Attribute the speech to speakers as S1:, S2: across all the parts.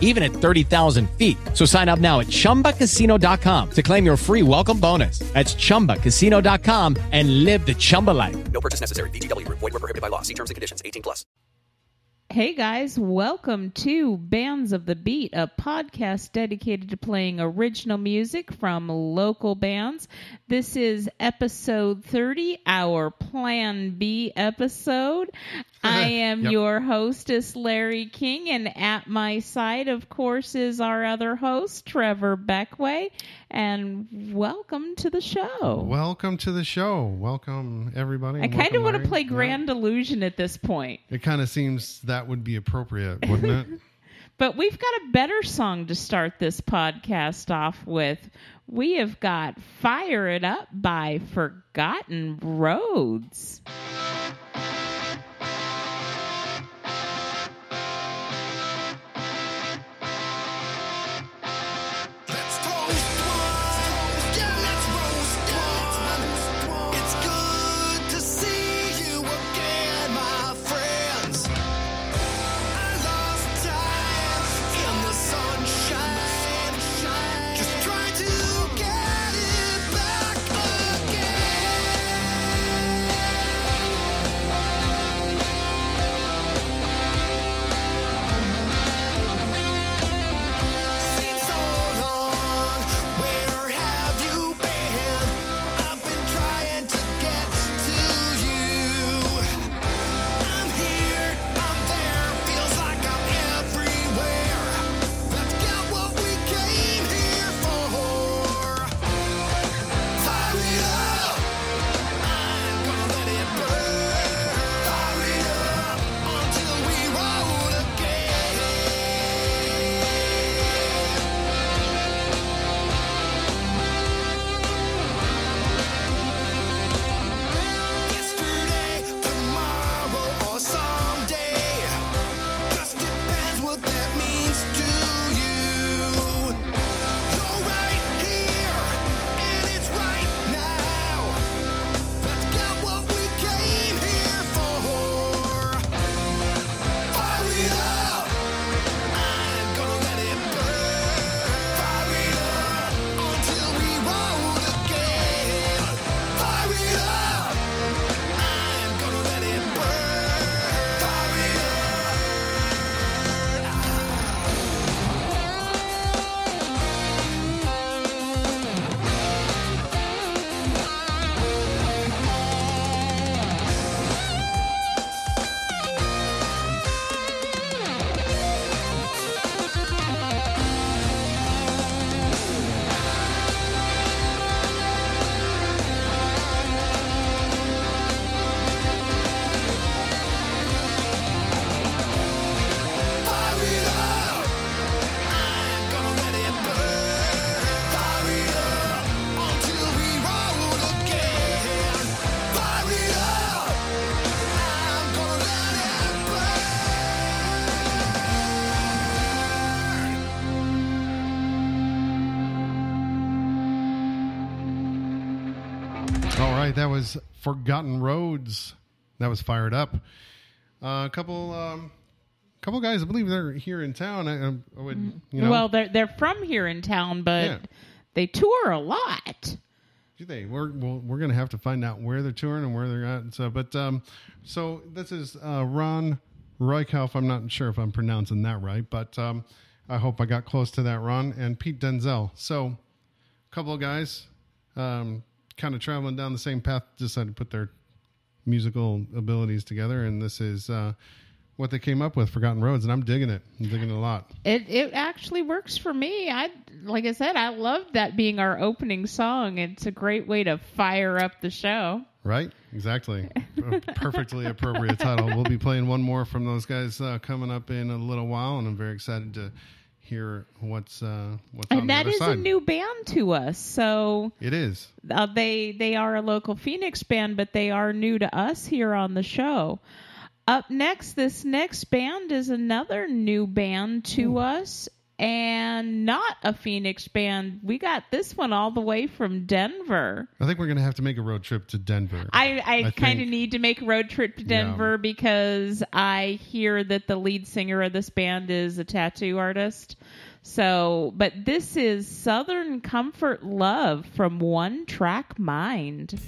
S1: even at 30,000 feet. So sign up now at chumbacasino.com to claim your free welcome bonus. That's chumbacasino.com and live the Chumba life.
S2: No purchase necessary. VGW Group. Void were prohibited by law. See terms and conditions. 18 plus.
S3: Hey guys, welcome to Bands of the Beat, a podcast dedicated to playing original music from local bands. This is episode 30, our Plan B episode. I am
S4: Yep.
S3: your hostess, Larry King, and at my side, of course, is our other host, Trevor Beckway. And welcome to the show.
S4: Welcome to the show. Welcome everybody.
S3: I kind of want to play
S4: Grand.
S3: Grand Illusion at this point.
S4: It kind of seems that would be appropriate, wouldn't it?
S3: But we've got a better song to start this podcast off with. We have got Fire It Up by Forgotten Roads.
S5: Right,
S4: that was Forgotten Roads. That was fired up. Uh, a couple, um, couple guys. I believe they're here in town. I, I would, you know,
S6: Well, they're they're from here in town, but
S4: Yeah.
S6: they tour a lot.
S4: Do they? We're we're, we're going to have to find out where they're touring and where they're at. And so, but um, so this is uh, Ron Reichhoff. I'm not sure if I'm pronouncing that right, but um, I hope I got close to that. Ron and Pete Denzel. So, a couple of guys, um, kind of traveling down the same path, decided to put their musical abilities together, and this is uh, what they came up with, Forgotten Roads, and I'm digging it. I'm digging it a lot.
S6: It it actually works for me. I like I said, I love that being our opening song. It's a great way to fire up the show.
S4: Right? Exactly. Perfectly appropriate title. We'll be playing one more from those guys uh, coming up in a little while, and I'm very excited to hear what's uh, what's on
S6: And
S4: the other
S6: is
S4: side.
S6: a new band to us. So
S4: it is.
S6: uh, they they are a local Phoenix band, but they are new to us here on the show. Up next, this next band is another new band to us, and not a Phoenix band. We got this one all the way from Denver.
S4: I think we're going to have to make a road trip to Denver.
S6: I, I,
S4: I
S6: kind of need to make a road trip to
S4: Yeah.
S6: Denver because I hear that the lead singer of this band is a tattoo artist. So, but this is Southern Comfort Love from One Track Mind.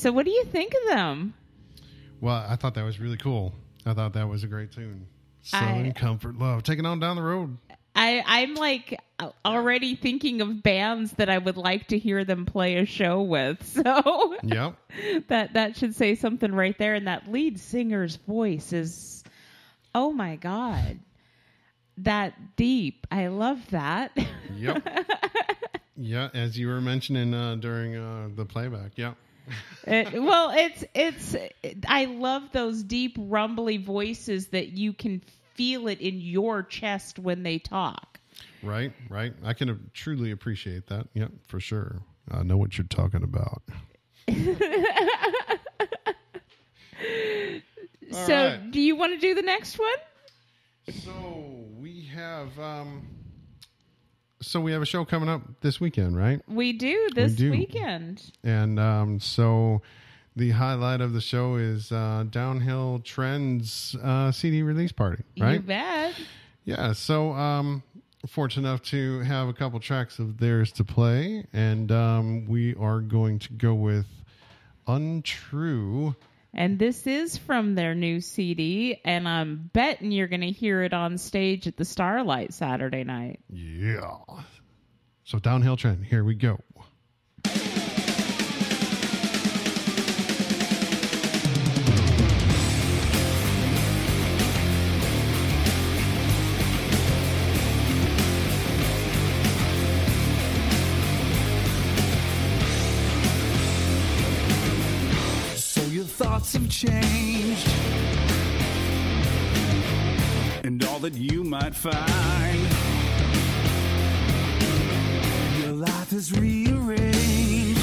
S6: So, what do you think of them?
S4: Well, I thought that was really cool. I thought that was a great tune. Southern
S6: I-
S4: Comfort Love. Taking on down the road.
S6: I, I'm like already thinking of bands that I would like to hear them play a show with. So
S4: Yep.
S6: that that should say something right there. And that lead singer's voice is, oh my god, that deep. I love that.
S4: Yep. yeah, as you were mentioning uh, during uh, the playback. Yep.
S6: It- well, it's it's. I love those deep, rumbly voices that you can feel it in your chest when they talk.
S4: Right, right. I can uh, truly appreciate that. Yep, for sure. I know what you're talking about.
S6: So,
S4: right.
S6: do you want to do the next one?
S4: So we have um so we have a show coming up this weekend, right?
S6: We do this
S4: do.
S6: weekend.
S4: And um so the highlight of the show is uh Downhill Trends uh CD release party, right?
S6: You bet.
S4: Yeah, so um fortunate enough to have a couple tracks of theirs to play and um we are going to go with Untrue
S6: And this is from their new CD, and I'm betting you're going to hear it on stage at the Starlight Saturday night.
S4: Yeah. So downhill trend, here we go.
S7: Thoughts have changed.
S8: and all that you might find.
S7: Your life is rearranged.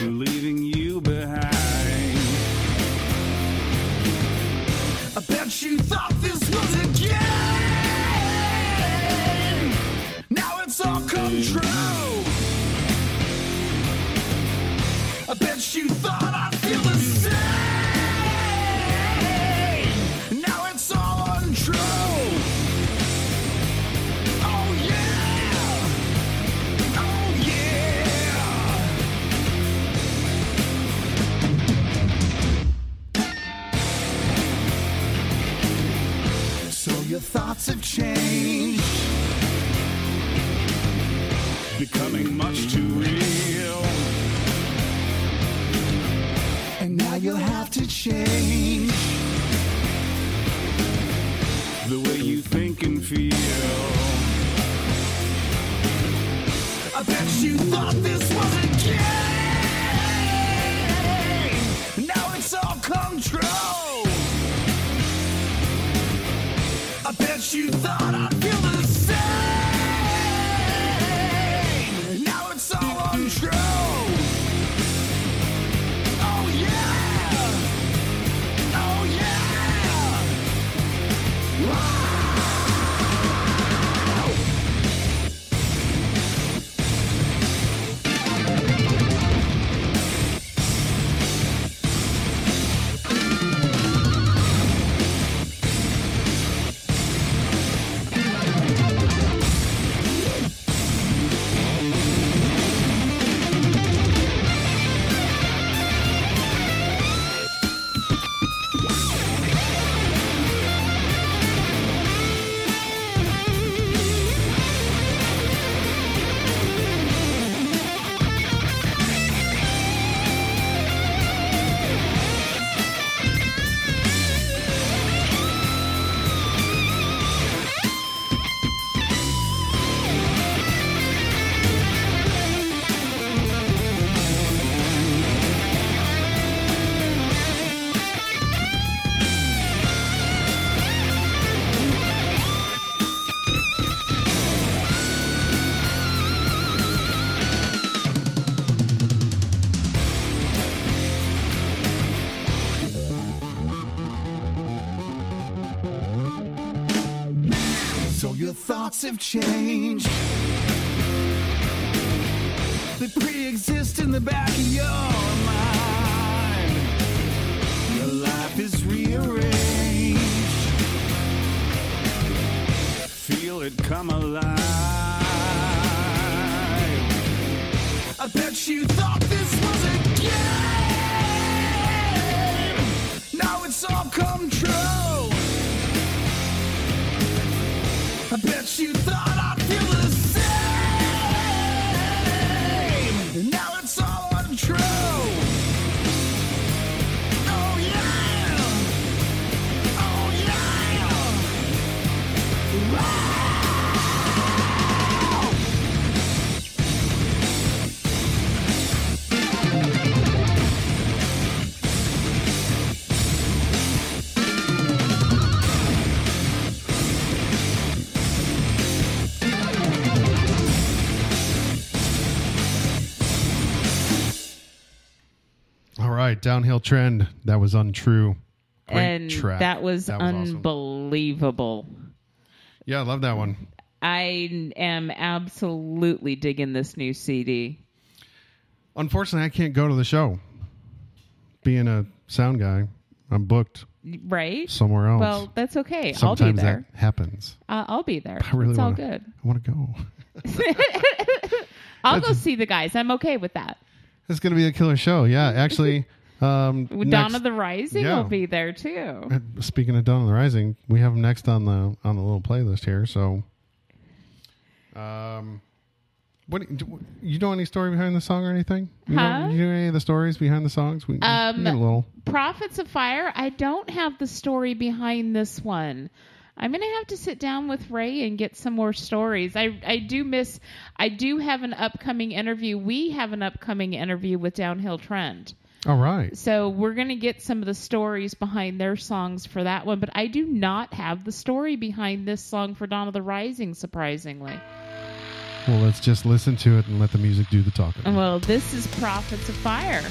S8: leaving you behind.
S7: I bet you thought this was a game. Now it's all come true. I bet you thought I'd feel the same. Now it's all untrue. Oh yeah. Oh yeah. So your thoughts have changed.
S8: Becoming much too real.
S7: Now you'll have to change.
S8: The way you think and feel.
S7: I bet you thought this was a game. Now it's all come true. I bet you thought I'd feel the thoughts have changed. They pre exist in the back of your mind. Your life is rearranged.
S8: Feel it come alive.
S7: I bet you thought
S9: this was a game. Now it's all come
S4: true. Feel downhill trend. That was untrue. Great
S6: and
S4: track.
S6: that was,
S4: That was awesome.
S6: unbelievable.
S4: Yeah, I love that one.
S6: I am absolutely digging this new CD.
S4: Unfortunately, I can't go to the show. Being a sound guy, I'm booked
S6: Right?
S4: somewhere else.
S6: Well, that's okay.
S4: Sometimes
S6: I'll be there.
S4: that happens.
S6: Uh, I'll be there.
S4: I really
S6: it's all
S4: wanna,
S6: good.
S4: I want to go.
S6: I'll go see the guys. I'm okay with that.
S4: It's going to be a killer show. Yeah, actually. Um,
S6: Dawn
S4: next-
S6: of the Rising
S4: yeah.
S6: will be there too.
S4: Uh, Speaking of Dawn of the Rising, we have them next on the on the little playlist here. So, um, what do, you know any story behind the song or anything? You
S6: Huh?
S4: know, you know any of the stories behind the songs? We,
S6: Um,
S4: a little.
S6: Prophets of Fire. I don't have the story behind this one. I'm gonna have to sit down with Ray and get some more stories. I I do miss. I do have an upcoming interview. We have an upcoming interview with Downhill Trend.
S4: All right.
S6: So we're going to get some of the stories behind their songs for that one, but I do not have the story behind this song for Dawn of the Rising, surprisingly.
S4: Well, let's just listen to it and let the music do the talking.
S6: Well, this is Prophets of Fire.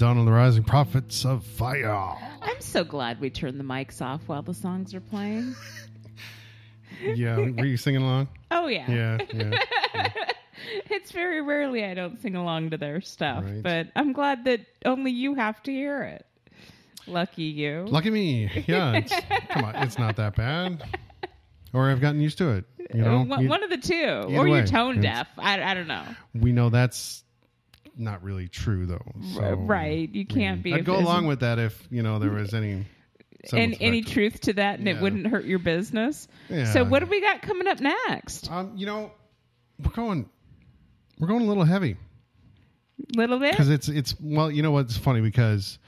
S9: Right, Dawn of
S4: the Rising Prophets of Fire.
S6: I'm so glad we turned the mics off while the songs are playing.
S4: Yeah, were you singing along?
S6: Oh yeah.
S4: Yeah, yeah.
S6: It's very rarely I don't sing along to their stuff,
S4: Right.
S6: but I'm glad that only you have to hear it. Lucky you.
S4: Lucky me. Yeah, it's, come on, it's not that bad. Or I've gotten used to it. You know,
S6: Uh, one,
S4: You-
S6: one of the two, or
S4: way,
S6: you're tone deaf. I, I don't know.
S4: we know that's not really true, though. So,
S6: right? You can't be.
S4: I'd go along with that if you know there was any.
S6: an,
S4: semblance of
S6: any truth to that, and it wouldn't hurt your business.
S4: Yeah.
S6: So what do we got coming up next?
S4: Um, you know, we're going, we're going a little heavy.
S6: Little bit.
S4: because it's it's well you know what's funny because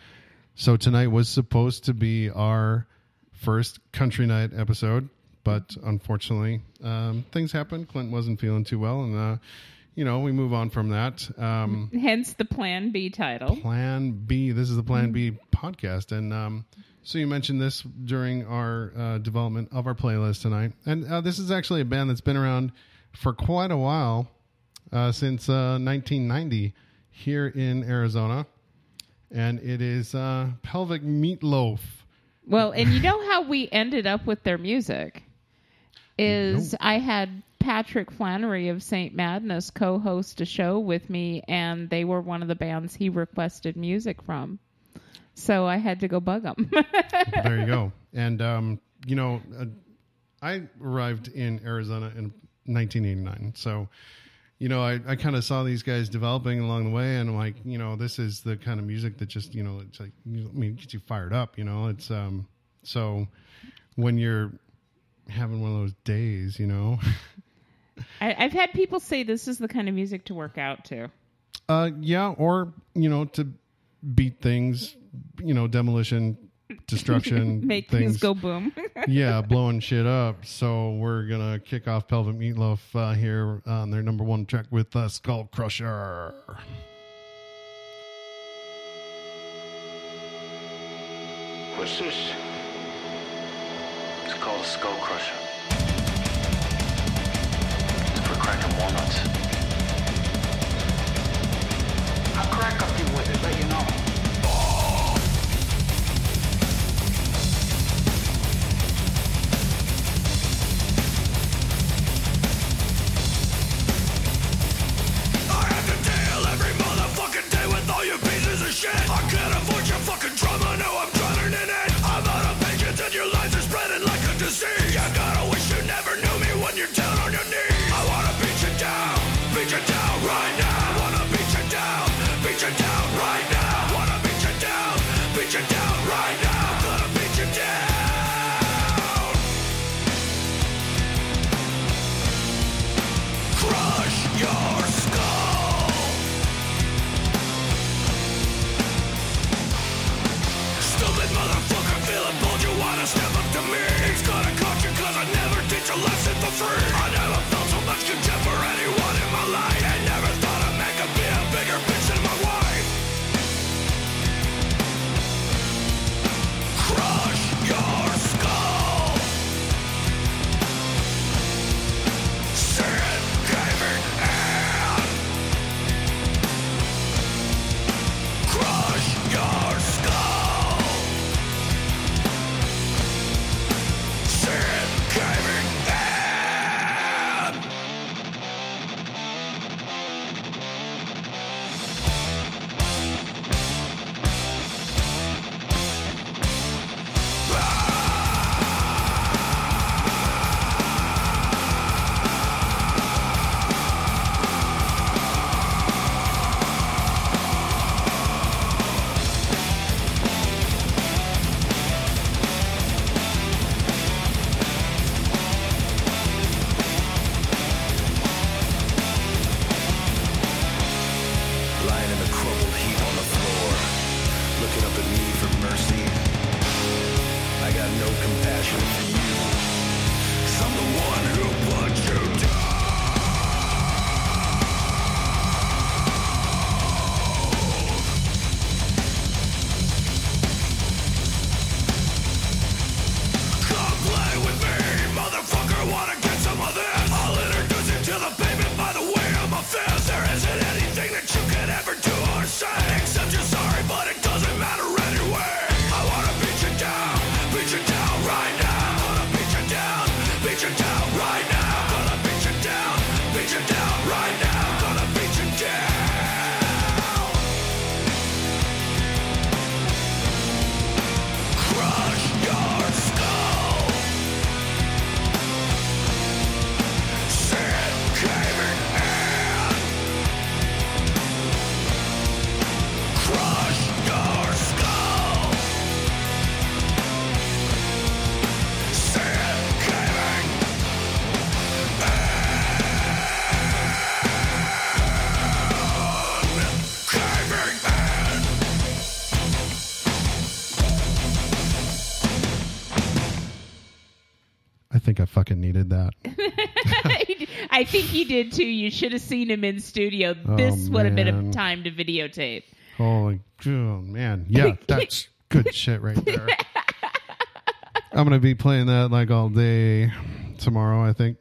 S4: so tonight was supposed to be our first country night episode but unfortunately um, things happened clint wasn't feeling too well and uh, you know we move on from that. Um,
S6: Hence the Plan B title.
S4: plan b. This is the plan b podcast. And um, so you mentioned this during our uh, development of our playlist tonight. And uh, this is actually a band that's been around for quite a while uh, since uh, 1990 here in Arizona, and it is uh, Pelvic Meatloaf.
S6: Well, and you know how we ended up with their music? Is I had Patrick Flannery of Saint Madness co-host a show with me, and they were one of the bands he requested music from. So I had to go bug them.
S4: There you go. And um, you know, uh, I arrived in Arizona in 1989, so. You know, I, I kind of saw these guys developing along the way, and like, you know, this is the kind of music that just, you know, it's like, you- I mean, gets you fired up. You know, it's um, so when you're having one of those days, you know,
S6: I, I've had people say this is the kind of music to work out to.
S4: Uh, yeah, or you know, to beat things, you know, demolition, destruction,
S6: Make things go boom.
S4: yeah, blowing shit up. So we're gonna kick off Pelvic Meatloaf uh, here on their number one track with uh, Skull Crusher.
S3: What's this? It's called a skull crusher. It's for cracking walnuts. I'll crack up you with it, let you know.
S9: I have to deal every motherfucking day with all you pieces of shit.
S6: Did too. You should have seen him in studio. This would have been a
S4: Oh, man.
S6: time to videotape.
S4: Holy oh, man. Yeah, that's good shit right there. I'm gonna be playing that like all day tomorrow, I think,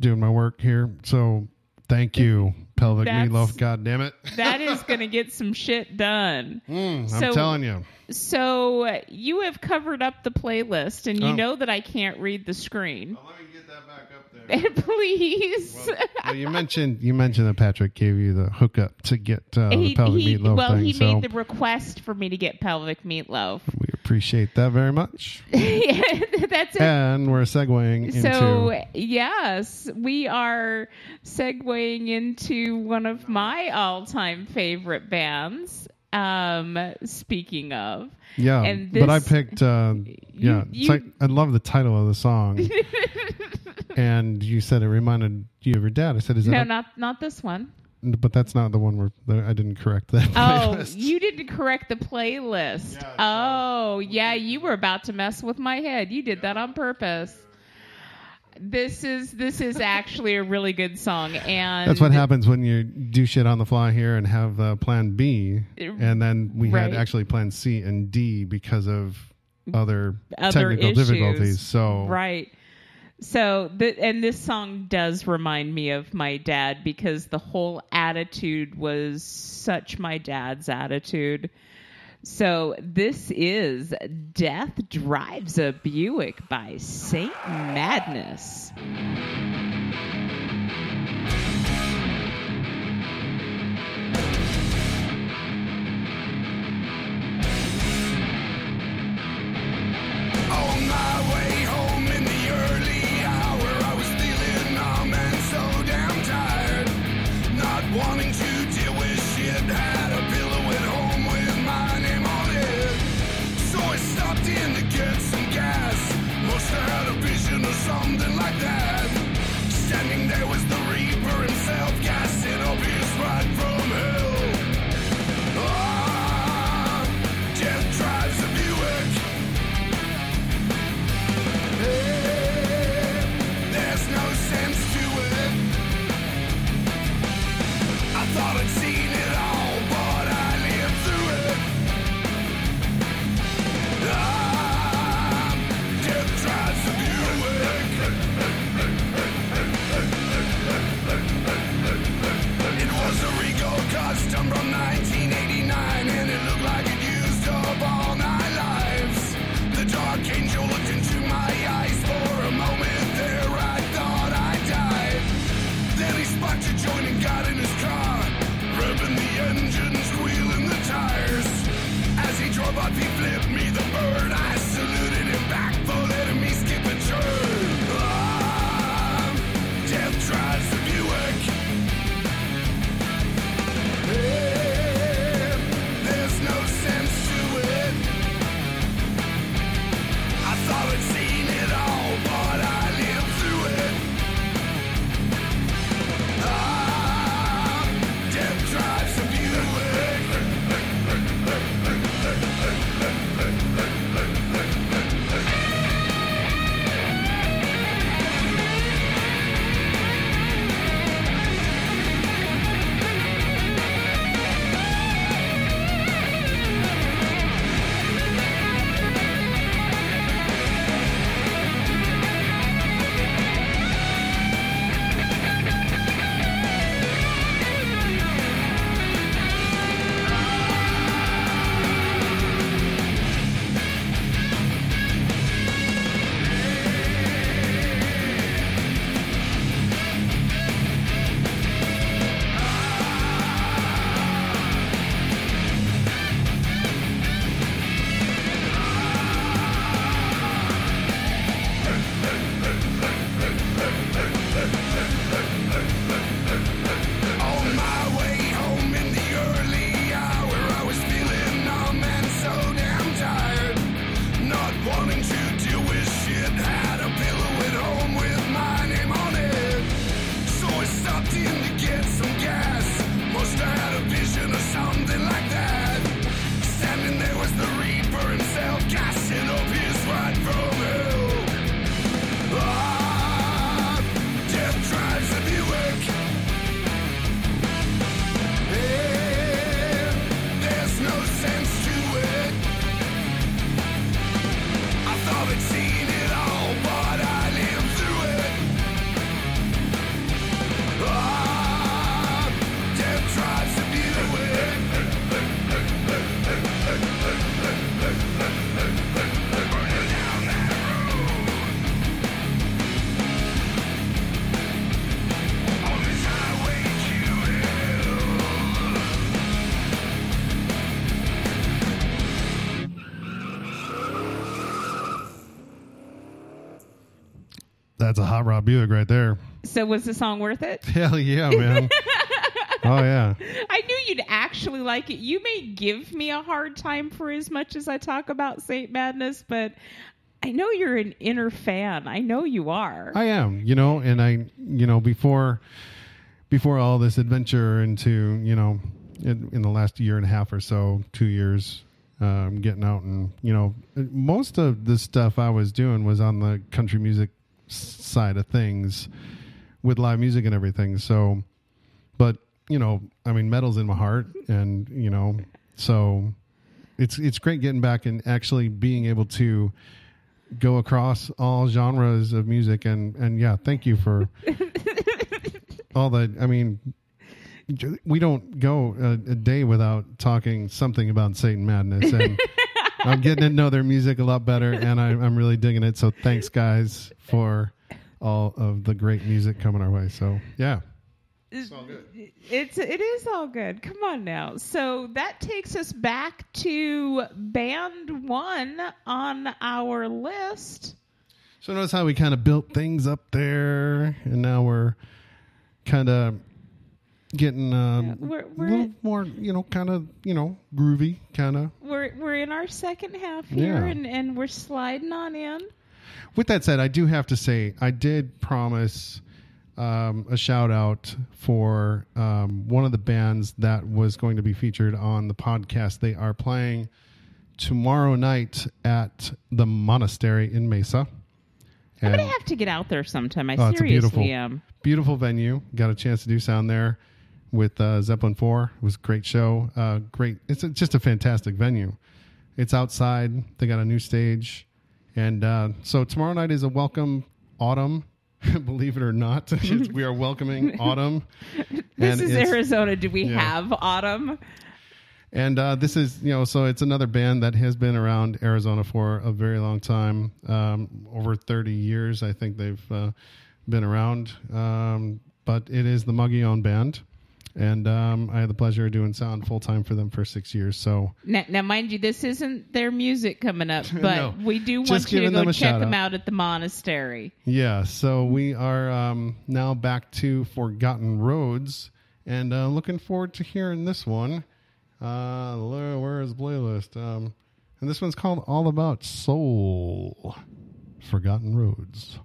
S4: doing my work here. So thank you, Pelvic
S6: That's-
S4: Meatloaf, god damn it.
S6: That is going to get some shit done.
S4: I'm
S6: So-
S4: telling you.
S6: So uh, you have covered up the playlist, and you
S4: Oh.
S6: know that I can't read the screen.
S4: Let me get that back up.
S6: Please.
S4: Well, you mentioned you mentioned that Patrick gave you the hookup to get uh, the
S6: he,
S4: pelvic
S6: he-
S4: meatloaf
S6: well,
S4: thing,
S6: he
S4: so
S6: made the request for me to get pelvic meatloaf.
S4: we appreciate that very much.
S6: yeah, That's it.
S4: and we're segueing into
S6: So yes, we are segueing into one of my all-time favorite bands. Um, speaking of,
S4: yeah,
S6: and
S4: but I picked uh, yeah.
S6: you-
S4: I love the title of the song, and you said it reminded you of your dad. I said, "Is that?"
S6: no,
S4: a-
S6: not not this one.
S4: but that's not the one where that I didn't correct that.
S6: Oh,
S4: playlist.
S6: you didn't correct the playlist. oh, yeah, you were about to mess with my head. You did that on purpose. This is this is actually a really good song, and
S4: That's what happens when you do shit on the fly here and have uh, Plan B, and then we
S6: Right.
S4: had actually Plan C and D because of other,
S6: other
S4: technical
S6: issues.
S4: difficulties. So
S6: right. So, the, and this song does remind me of my dad because the whole attitude was such my dad's attitude. So, this is Death Drives a Buick by Saint Madness.
S4: That's a hot rod Buick right there.
S6: So was the song worth it?
S4: Hell yeah, man. oh yeah.
S6: I knew you'd actually like it. You may give me a hard time for as much as I talk about Saint Madness, but I know you're an inner fan. I know you are.
S4: I am, you know, and I, you know, before before all this adventure into, you know, in, in the last year and a half or so, two years, um, getting out and, you know, most of the stuff I was doing was on the country music side of things with live music and everything. So, but you know, I mean, metal's in my heart, and you know, so it's it's great getting back and actually being able to go across all genres of music and and yeah thank you for all the i mean we don't go a, a day without talking something about Saint Madness and i'm getting to know their music a lot better and I, i'm really digging it so thanks guys for all of the great music coming our way so yeah
S6: It's it is all good. Come on now. So that takes us back to band one on our list.
S4: So notice how we kind of built things up there, and now we're kind of getting um,
S6: we're-
S4: a
S6: we're-
S4: little more, you know, kind of, you know, groovy, kind of.
S6: We're we're in our second half here,
S4: Yeah.
S6: and and we're sliding on in.
S4: With that said, I do have to say I did promise um, a shout out for um, one of the bands that was going to be featured on the podcast. They are playing tomorrow night at the monastery in Mesa.
S6: I'm gonna have to get out there sometime. I
S4: Oh, it's a
S6: seriously
S4: beautiful,
S6: am.
S4: beautiful venue. Got a chance to do sound there with uh, Zeppelin Four. It was a great show. Uh, great. It's a, just a fantastic venue. It's outside. They got a new stage, and uh, so tomorrow night is a welcome autumn. Believe it or not, we are welcoming autumn.
S6: This is Arizona. Do we
S4: yeah.
S6: have autumn?
S4: And uh, this is, you know, so it's another band that has been around Arizona for a very long time, um, over 30 years. I think they've uh, been around. Um, but it is the Muggy owned band. And um, I had the pleasure of doing sound full time for them for six years. So
S6: Now, now, mind you, this isn't their music coming up, but
S4: No.
S6: we do want you to go
S4: them
S6: check them
S4: out.
S6: out at the monastery.
S4: Yeah, so we are um, now back to Forgotten Roads and uh, looking forward to hearing this one. Uh, where where is the playlist? Um, and this one's called All About Soul. Forgotten Roads.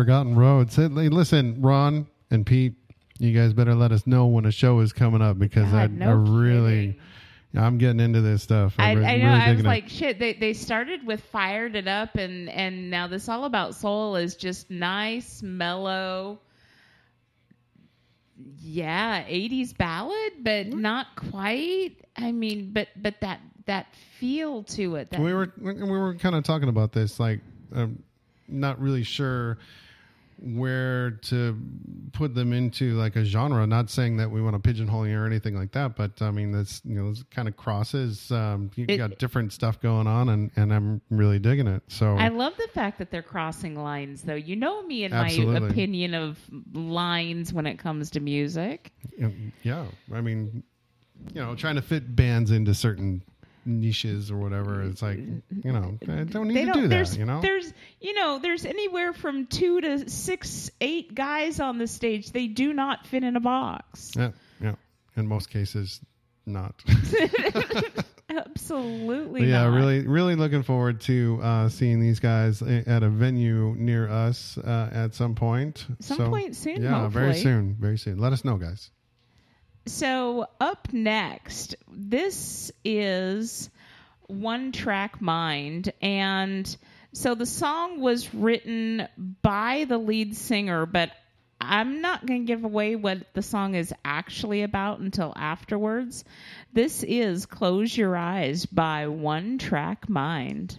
S4: Forgotten Roads. Hey, listen, Ron and Pete, you guys better let us know when a show is coming up because I,
S6: no
S4: I really, I'm getting into this stuff.
S6: I,
S4: I'm
S6: I know.
S4: really
S6: I was
S4: digging it.
S6: like, shit. They they started with fired it up, and and now this all about soul is just nice, mellow. Yeah, '80s ballad, but not quite. I mean, but but that that feel to it. That
S4: we were we were kind of talking about this, like, um, not really sure where to put them into like a genre. Not saying that we want to pigeonhole you or anything like that, but I mean, that's you know, kind of crosses. Um, you
S6: It-
S4: got different stuff going on, and and I'm really digging it. So
S6: I love the fact that they're crossing lines, though. You know me and my opinion of lines when it comes to music.
S4: yeah, I mean, you know, trying to fit bands into certain niches or whatever. It's like you know, I don't need
S6: they
S4: to
S6: don't.
S4: do that. You know,
S6: there's you know there's anywhere from two to six, eight guys on the stage. They do not fit in a box.
S4: yeah, yeah. In most cases, not.
S6: Absolutely.
S4: Yeah,
S6: not.
S4: really, really looking forward to uh, seeing these guys at a venue near us uh, at some point.
S6: Some
S4: So,
S6: point soon,
S4: Yeah, very soon, very soon. Let us know, guys.
S6: So up next, this is One Track Mind, and so the song was written by the lead singer, but I'm not going to give away what the song is actually about until afterwards. This is Close Your Eyes by One Track Mind.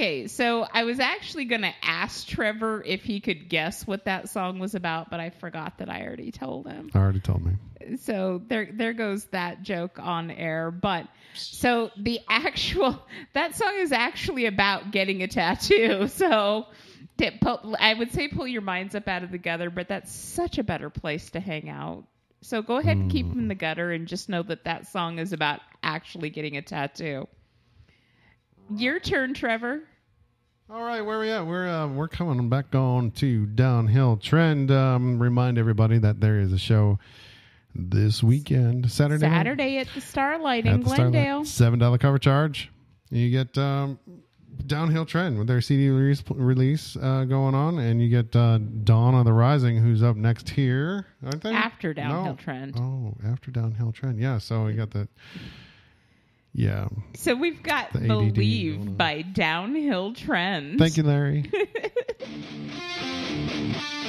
S6: Okay, so I was actually going to ask Trevor if he could guess what that song was about, but I forgot that I already told him.
S7: I already told me.
S6: So there there goes that joke on air, but so the actual that song is actually about getting a tattoo. So pull, I would say pull your minds up out of the gutter, but that's such a better place to hang out. So go ahead and keep them in the mm. gutter and just know that that song is about actually getting a tattoo. Your turn, Trevor.
S7: All right, where are we at? We're uh, we're coming back on to downhill trend. Um, remind everybody that there is a show this weekend, Saturday.
S6: Saturday at the Starlight
S7: at
S6: in
S7: the Starlight.
S6: Glendale.
S7: Seven dollar cover charge. You get um, downhill trend with their CD release, release uh, going on, and you get uh, Dawn of the Rising, who's up next here. Aren't they?
S6: After Downhill
S7: No.
S6: Trend.
S7: Oh, after downhill trend. Yeah. So we got the. Yeah.
S6: So we've got
S7: The
S6: Believe by Downhill Trends.
S7: Thank you, Larry.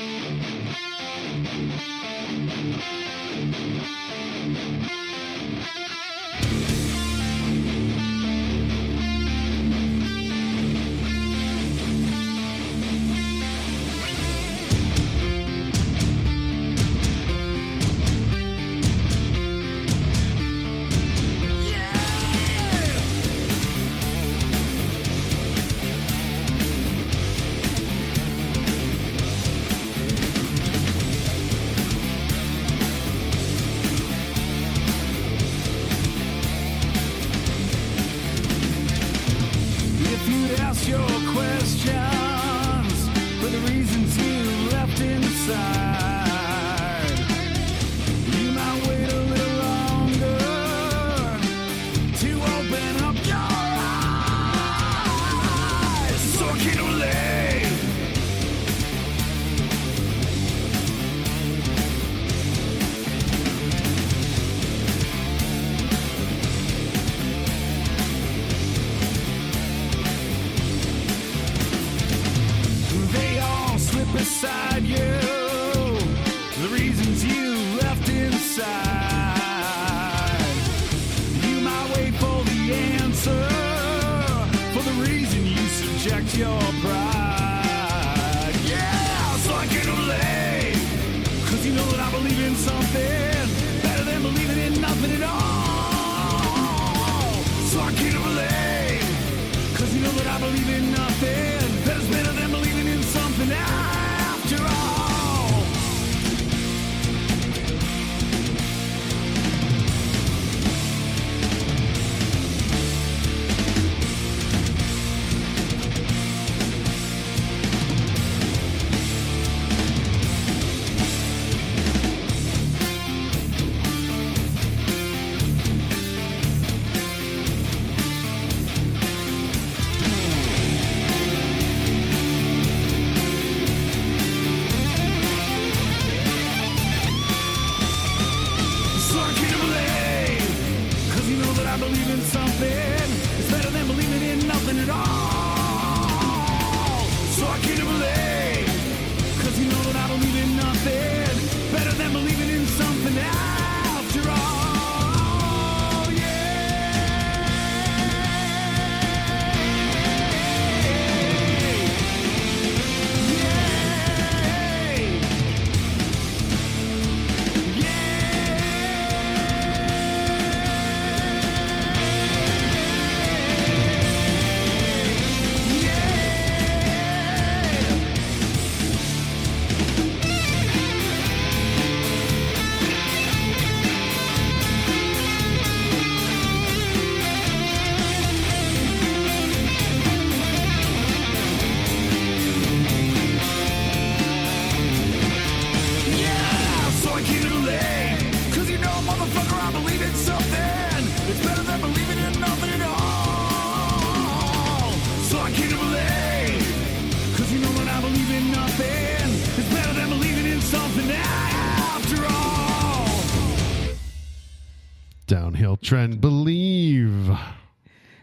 S7: trend. Believe.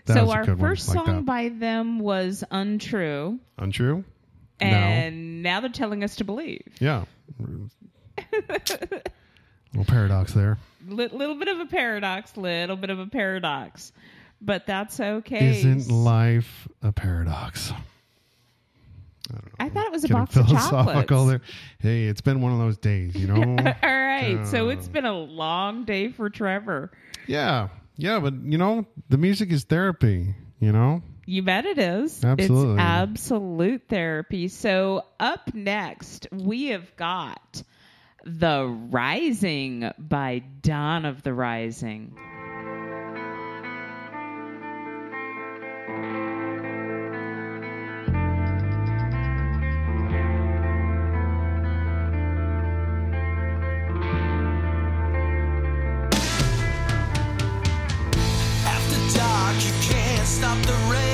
S7: That
S6: so our first
S7: like
S6: song
S7: that.
S6: by them was Untrue,
S7: Untrue?
S6: and now they're telling us to believe.
S7: Yeah. Little paradox there.
S6: Li- little bit of a paradox, little bit of a paradox. but that's okay.
S4: Isn't life a paradox?
S6: I I thought it was a box of chocolates.
S4: there. Hey, it's been one of those days, you know.
S6: All right, so it's uh. been a long day for Trevor.
S4: Yeah, yeah, but you know, the music is therapy. You know,
S6: You bet it is.
S4: Absolutely.
S6: It's absolute therapy. So, up next, we have got The Rising by Dawn of the Rising.
S9: The rain.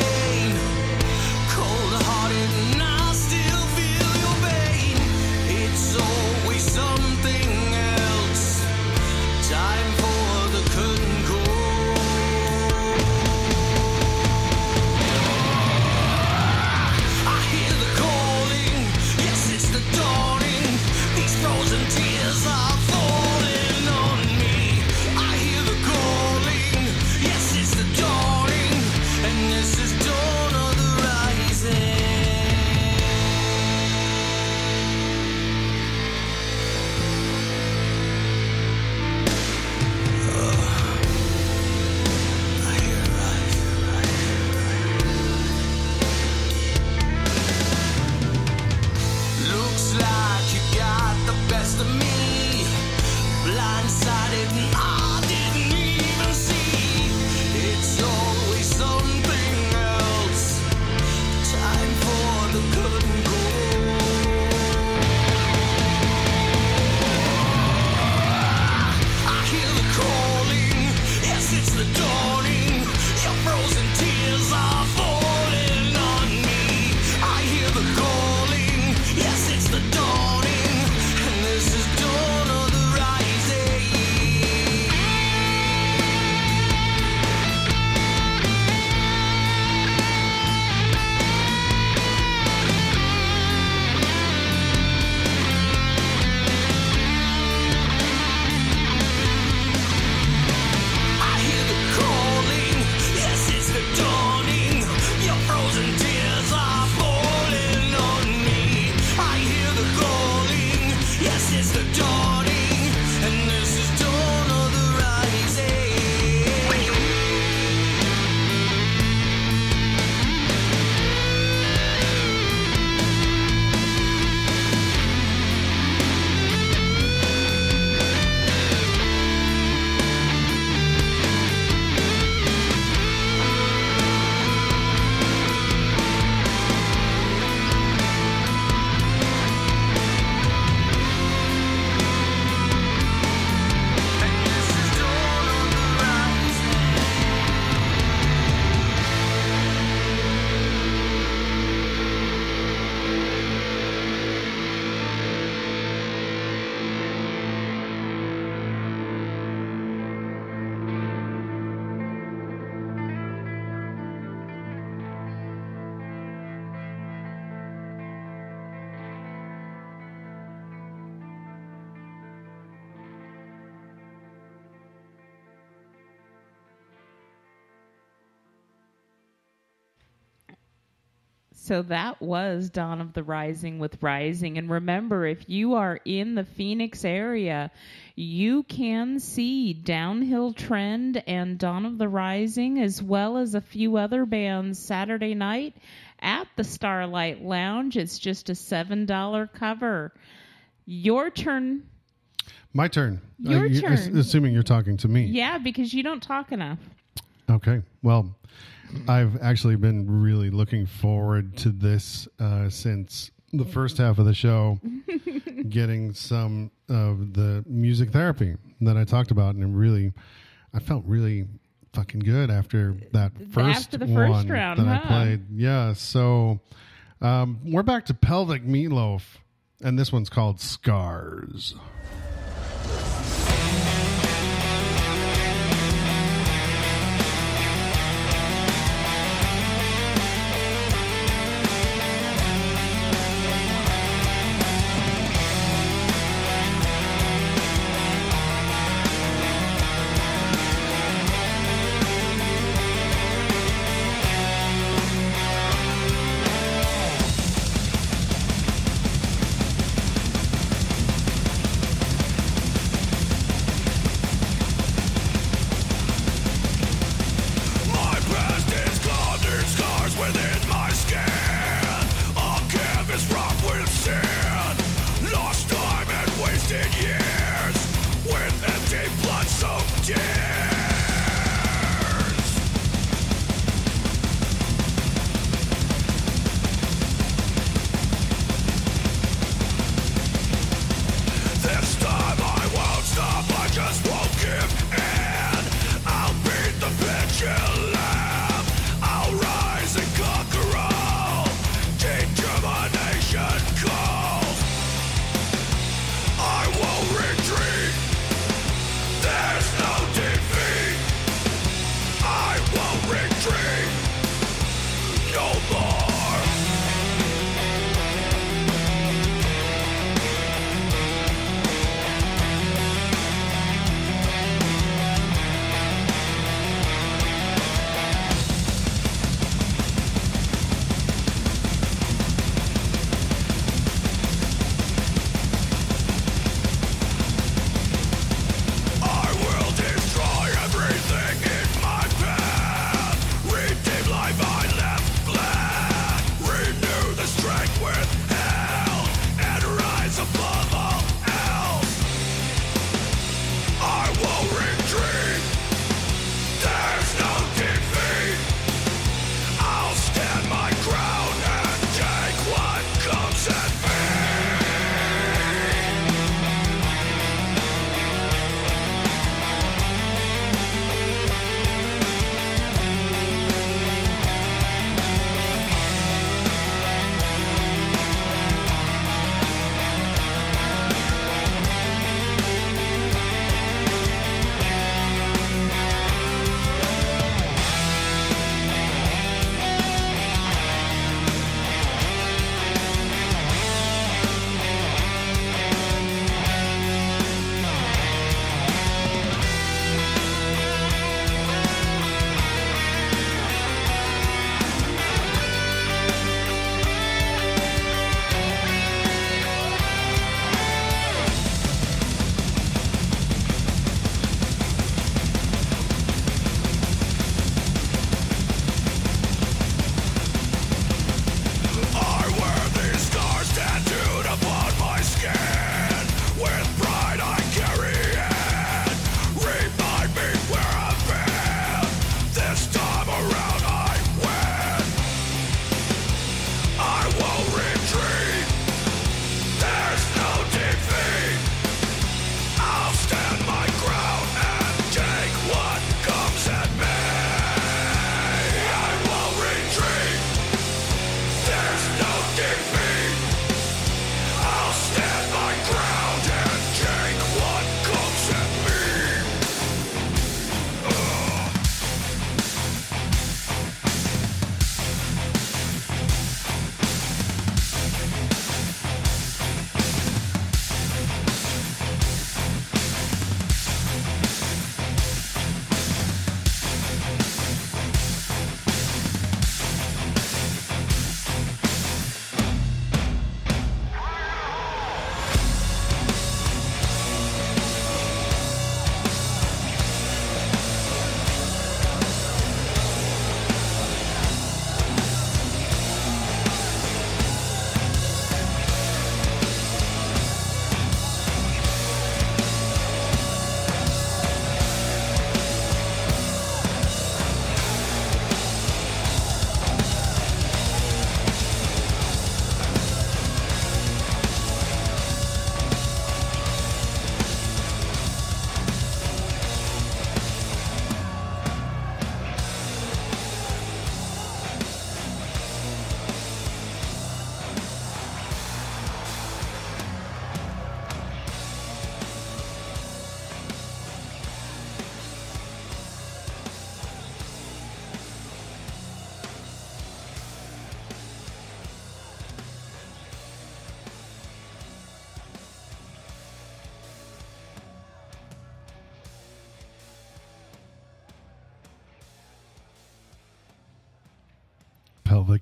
S6: So that was Dawn of the Rising with Rising. And remember, if you are in the Phoenix area, you can see Downhill Trend and Dawn of the Rising, as well as a few other bands Saturday night at the Starlight Lounge. It's just a $7 cover. Your turn.
S4: my turn.
S6: Uh, Your
S4: you- ass-
S6: turn.
S4: Assuming you're talking to me.
S6: Yeah, because you don't talk enough.
S4: Okay. Well, I've actually been really looking forward to this uh, since the first half of the show, getting some of the music therapy that I talked about, and really, I felt really fucking good after that first
S6: After the first
S4: one
S6: round,
S4: that I played. Yeah. So um, we're back to pelvic meatloaf, and this one's called. Scars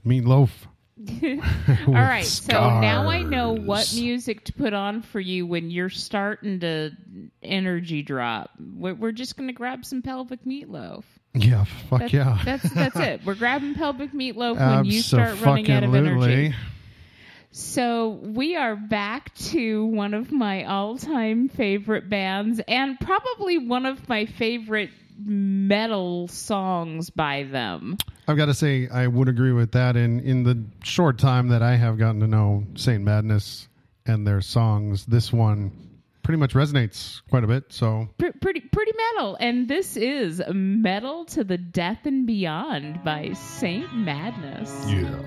S4: pelvic meatloaf.
S6: All right, so now I know what music to put on for you when you're starting to energy drop. We're, we're just going to grab some pelvic meatloaf.
S4: Yeah, fuck
S6: That's,
S4: yeah.
S6: that's that's it. We're grabbing pelvic meatloaf when you start running out of energy. So we are back to one of my all-time favorite bands, and probably one of my favorite metal songs by them.
S4: I've got to say, I would agree with that. In in the short time that I have gotten to know Saint Madness and their songs, this one pretty much resonates quite a bit. So
S6: Pr- pretty pretty metal, and this is "Metal to the Death and Beyond" by Saint Madness.
S4: yeah.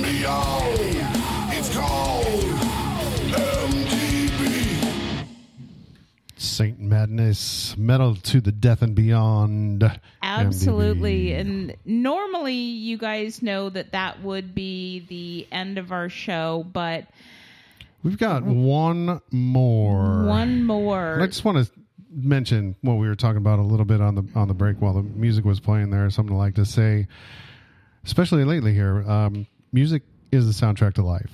S9: The death. It's called MDB.
S4: Saint Madness, Metal to the Death and Beyond.
S6: Absolutely.
S4: MDB.
S6: And normally you guys know that that would be the end of our show, but
S4: We've got one more.
S6: one more.
S4: I just want to mention what we were talking about a little bit on the on the break while the music was playing there. Something I like to say, especially lately here. Um, music is the soundtrack to life.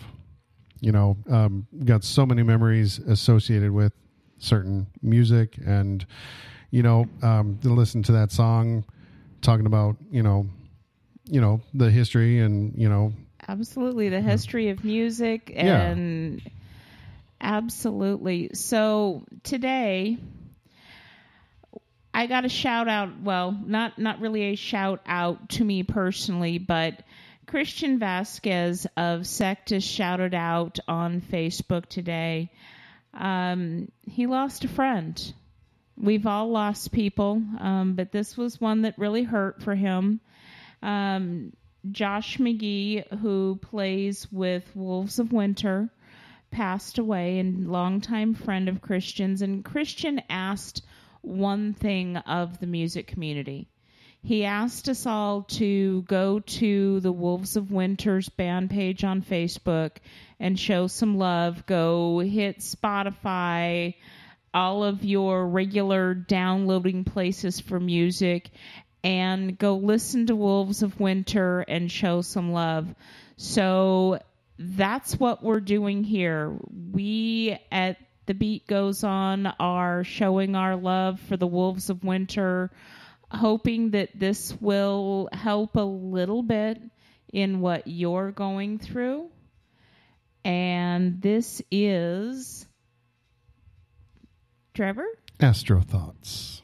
S4: You know, um, got so many memories associated with certain music, and you know, um, to listen to that song, talking about you know, you know the history and you know
S6: Absolutely. The history of music
S4: Yeah.
S6: and absolutely. So today I got a shout out, well, not not really a shout out to me personally, but Christian Vasquez of Sectus shouted out on Facebook today. Um, he lost a friend. We've all lost people, um, but this was one that really hurt for him. Um, Josh McGee, who plays with Wolves of Winter, passed away and longtime friend of Christian's. And Christian asked one thing of the music community. He asked us all to go to the Wolves of Winter's band page on Facebook and show some love. Go hit Spotify, all of your regular downloading places for music, and go listen to Wolves of Winter and show some love. So that's what we're doing here. We at The Beat Goes On are showing our love for the Wolves of Winter, hoping that this will help a little bit in what you're going through. And this is Trevor?
S4: Astro thoughts.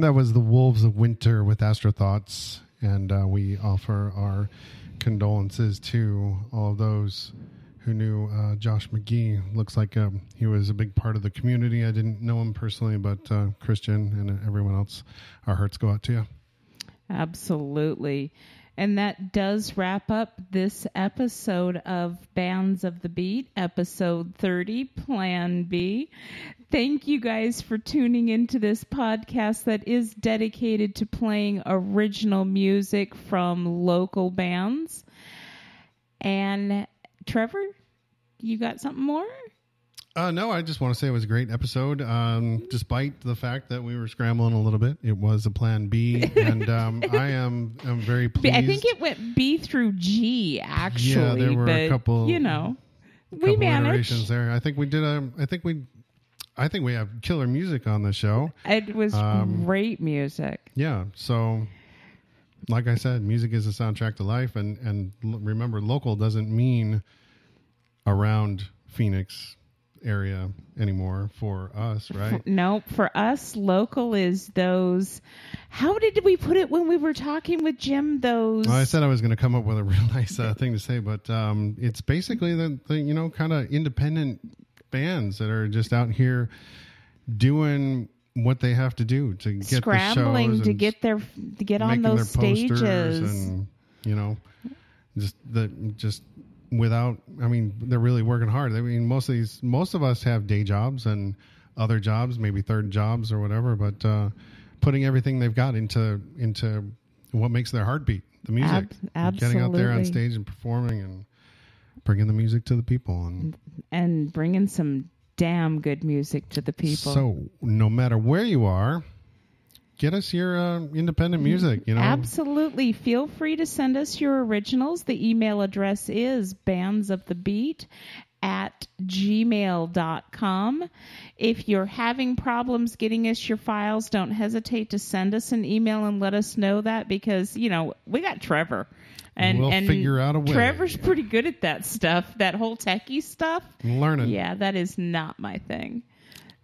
S4: That was the Wolves of Winter with Astrothoughts. And uh, we offer our condolences to all those who knew uh, Josh McGee. Looks like um, he was a big part of the community. I didn't know him personally, but uh, Christian and everyone else, our hearts go out to you.
S6: Absolutely. And that does wrap up this episode of Bands of the Beat, episode 30, Plan B. Thank you guys for tuning into this podcast that is dedicated to playing original music from local bands. And Trevor, you got something more?
S4: Uh, no, I just want to say it was a great episode. Um, despite the fact that we were scrambling a little bit, it was a plan B, and um, I am am very pleased.
S6: I think it went B through G actually.
S4: Yeah, there were
S6: but,
S4: a couple-
S6: You know, we managed.
S4: there. I think we did a. I think we. I think we have killer music on the show.
S6: It was
S4: Um,
S6: great music.
S4: Yeah. So, like I said, music is a soundtrack to life, and and l- remember, local doesn't mean around Phoenix area anymore for us, right?
S6: No, for us, local is those. How did we put it when we were talking with Jim? Those.
S4: Well, I said I was going to come up with a real nice uh, thing to say, but um, it's basically the, the you know kind of independent bands that are just out here doing what they have to do to get the
S6: scrambling to get their to get on those stages.
S4: and you know just the just without i mean they're really working hard. I mean most of these most of us have day jobs and other jobs maybe third jobs or whatever but uh putting everything they've got into into what makes their heart beat the music.
S6: Ab-
S4: getting out there on stage and performing and bringing the music to the people and
S6: and bringing some damn good music to the people.
S4: so no matter where you are get us your uh, independent music you know
S6: Absolutely. Feel free to send us your originals. The email address is bands of the beat at gmail.com. If you're having problems getting us your files, don't hesitate to send us an email and let us know that because, you know, we got Trevor. And,
S4: We'll
S6: and
S4: figure out a way.
S6: Trevor's pretty good at that stuff, that whole techie stuff.
S4: learning
S6: Yeah, that is not my thing.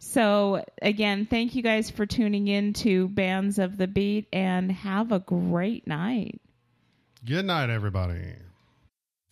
S6: So, again, thank you guys for tuning in to Bands of the Beat and have a great night.
S4: good night everybody